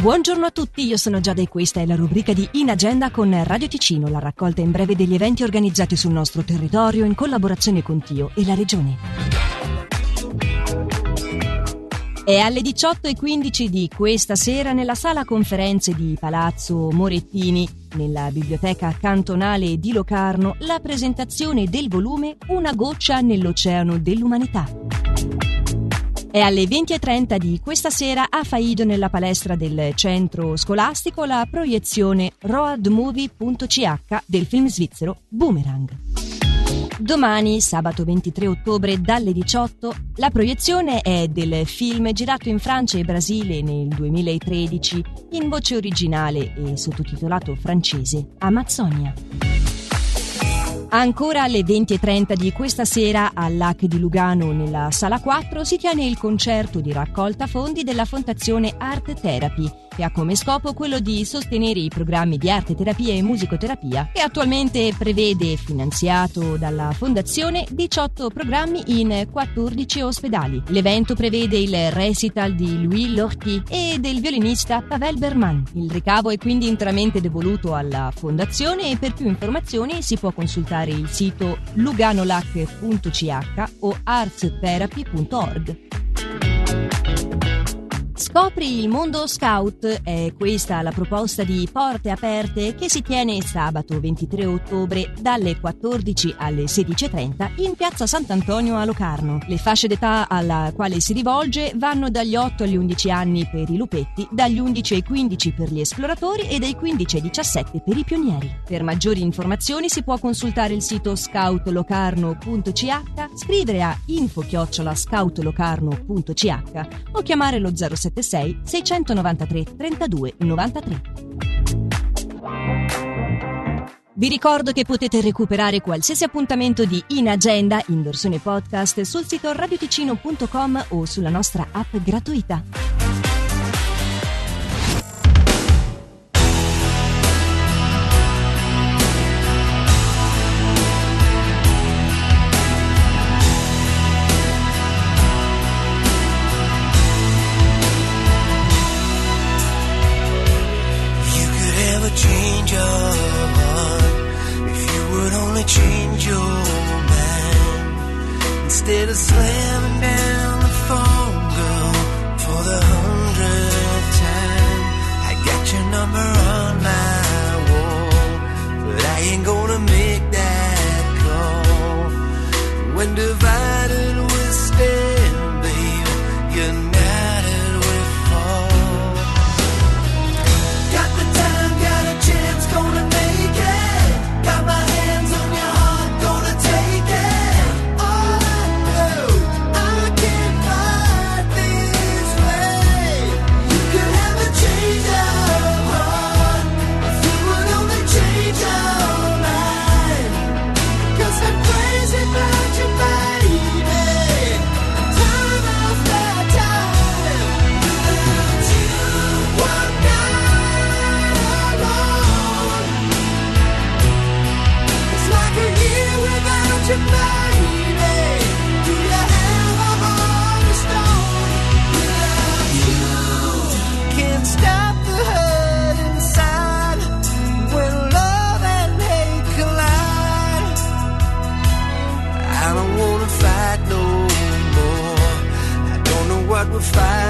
Buongiorno a tutti, io sono Giada e questa è la rubrica di In Agenda con Radio Ticino, la raccolta in breve degli eventi organizzati sul nostro territorio in collaborazione con Tio e la Regione. È alle 18.15 di questa sera nella sala conferenze di Palazzo Morettini, nella biblioteca cantonale di Locarno, la presentazione del volume Una goccia nell'oceano dell'umanità. È alle 20.30 di questa sera a Faido nella palestra del centro scolastico la proiezione roadmovie.ch del film svizzero Boomerang. Domani, sabato 23 ottobre, dalle 18, la proiezione è del film girato in Francia e Brasile nel 2013 in voce originale e sottotitolato francese Amazzonia. Ancora alle 20.30 di questa sera all'AC di Lugano, nella sala 4, si tiene il concerto di raccolta fondi della Fondazione Art Therapy, che ha come scopo quello di sostenere i programmi di arte terapia e musicoterapia, che attualmente prevede, finanziato dalla Fondazione, 18 programmi in 14 ospedali. L'evento prevede il recital di Louis Lorty e del violinista Pavel Berman. Il ricavo è quindi interamente devoluto alla Fondazione e per più informazioni si può consultare visitare il sito luganolac.ch o artstherapy.org. Scopri il mondo scout, è questa la proposta di Porte Aperte che si tiene sabato 23 ottobre dalle 14 alle 16.30 in piazza Sant'Antonio a Locarno. Le fasce d'età alla quale si rivolge vanno dagli 8 agli 11 anni per i lupetti, dagli 11 ai 15 per gli esploratori e dai 15 ai 17 per i pionieri. Per maggiori informazioni si può consultare il sito scoutlocarno.ch, scrivere a info-scoutlocarno.ch o chiamare lo 07 376 693 32 93. Vi ricordo che potete recuperare qualsiasi appuntamento di In Agenda in versione podcast sul sito radioticino.com o sulla nostra app gratuita. did a slam fire